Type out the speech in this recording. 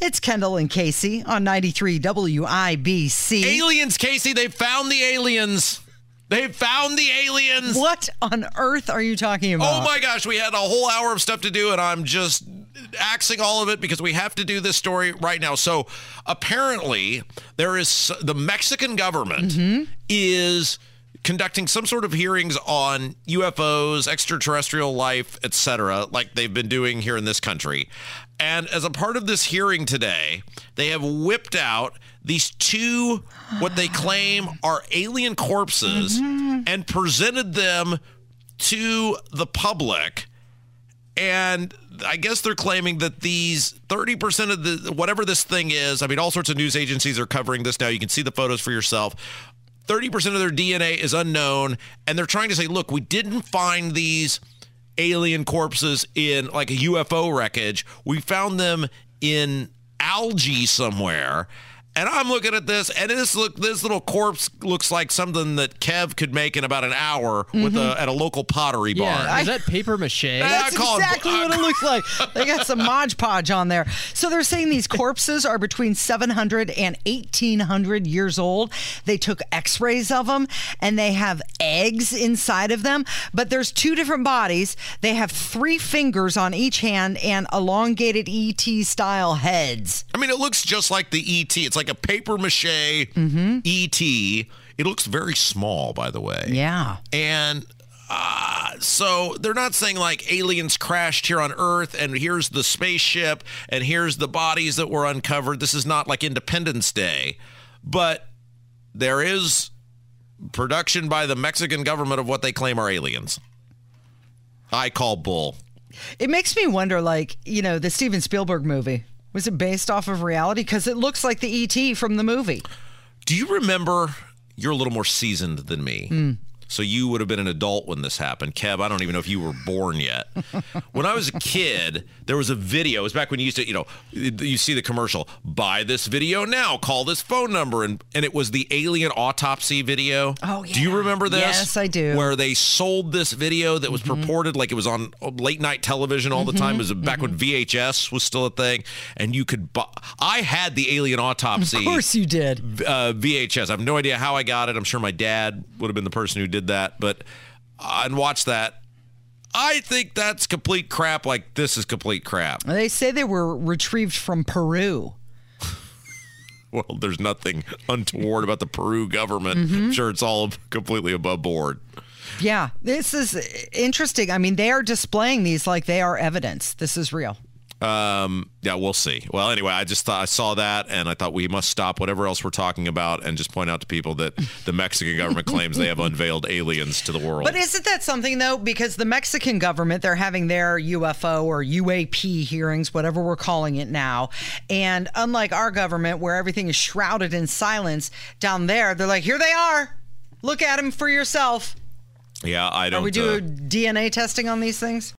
It's Kendall and Casey on 93 WIBC. Aliens, Casey, they found the aliens. They found the aliens. What on earth are you talking about? Oh my gosh, we had a whole hour of stuff to do, and I'm just axing all of it because we have to do this story right now. So apparently, there is the Mexican government Mm-hmm. is conducting some sort of hearings on UFOs, extraterrestrial life, etc., like they've been doing here in this country. And as a part of this hearing today, they have whipped out these two what they claim are alien corpses mm-hmm. and presented them to the public and I guess they're claiming that these 30% of the whatever this thing is, I mean, all sorts of news agencies are covering this now. You can see the photos for yourself. 30% of their DNA is unknown. And they're trying to say, look, we didn't find these alien corpses in like a UFO wreckage. We found them in algae somewhere. And I'm looking at this, and this look this little corpse looks like something that Kev could make in about an hour with a at a local pottery bar. Yeah, is that paper mache? That's I call it- exactly what it looks like. They got some Mod Podge on there. So they're saying these corpses are between 700 and 1800 years old. They took x rays of them and they have eggs inside of them. But there's two different bodies. They have three fingers on each hand and elongated ET style heads. I mean, it looks just like the ET. It's like a paper mache ET. It looks very small, by the way. Yeah. And uh, so they're not saying like aliens crashed here on Earth and here's the spaceship and here's the bodies that were uncovered. This is not like Independence Day, but there is production by the Mexican government of what they claim are aliens. I call bull. It makes me wonder, like, you know, the Steven Spielberg movie. Was it based off of reality? Because it looks like the ET from the movie. Do you remember? You're a little more seasoned than me. Hmm. So you would have been an adult when this happened. Kev, I don't even know if you were born yet. when I was a kid, there was a video. It was back when you used to, you know, you see the commercial, buy this video now, call this phone number. And, and it was the alien autopsy video. Oh, yeah. Do you remember this? Yes, I do. Where they sold this video that was mm-hmm. purported like it was on late night television all the mm-hmm. time. It was back when mm-hmm. VHS was still a thing. And you could buy, I had the alien autopsy Of course you did. uh, VHS. I have no idea how I got it. I'm sure my dad would have been the person who did that, but uh, and watch that. I think that's complete crap. Like this is complete crap. They say they were retrieved from Peru. Well, there's nothing untoward about the Peru government. I'm sure it's all completely above board. Yeah, this is interesting. I mean, they are displaying these like they are evidence. This is real. Um, yeah, we'll see. Well, anyway, I just thought I saw that and I thought we must stop whatever else we're talking about and just point out to people that the Mexican government claims they have unveiled aliens to the world. But isn't that something though? Because the Mexican government, they're having their UFO or UAP hearings, whatever we're calling it now. And unlike our government, where everything is shrouded in silence, down there, they're like, here they are. Look at them for yourself. yeah, I don't. Are we uh, do DNA testing on these things?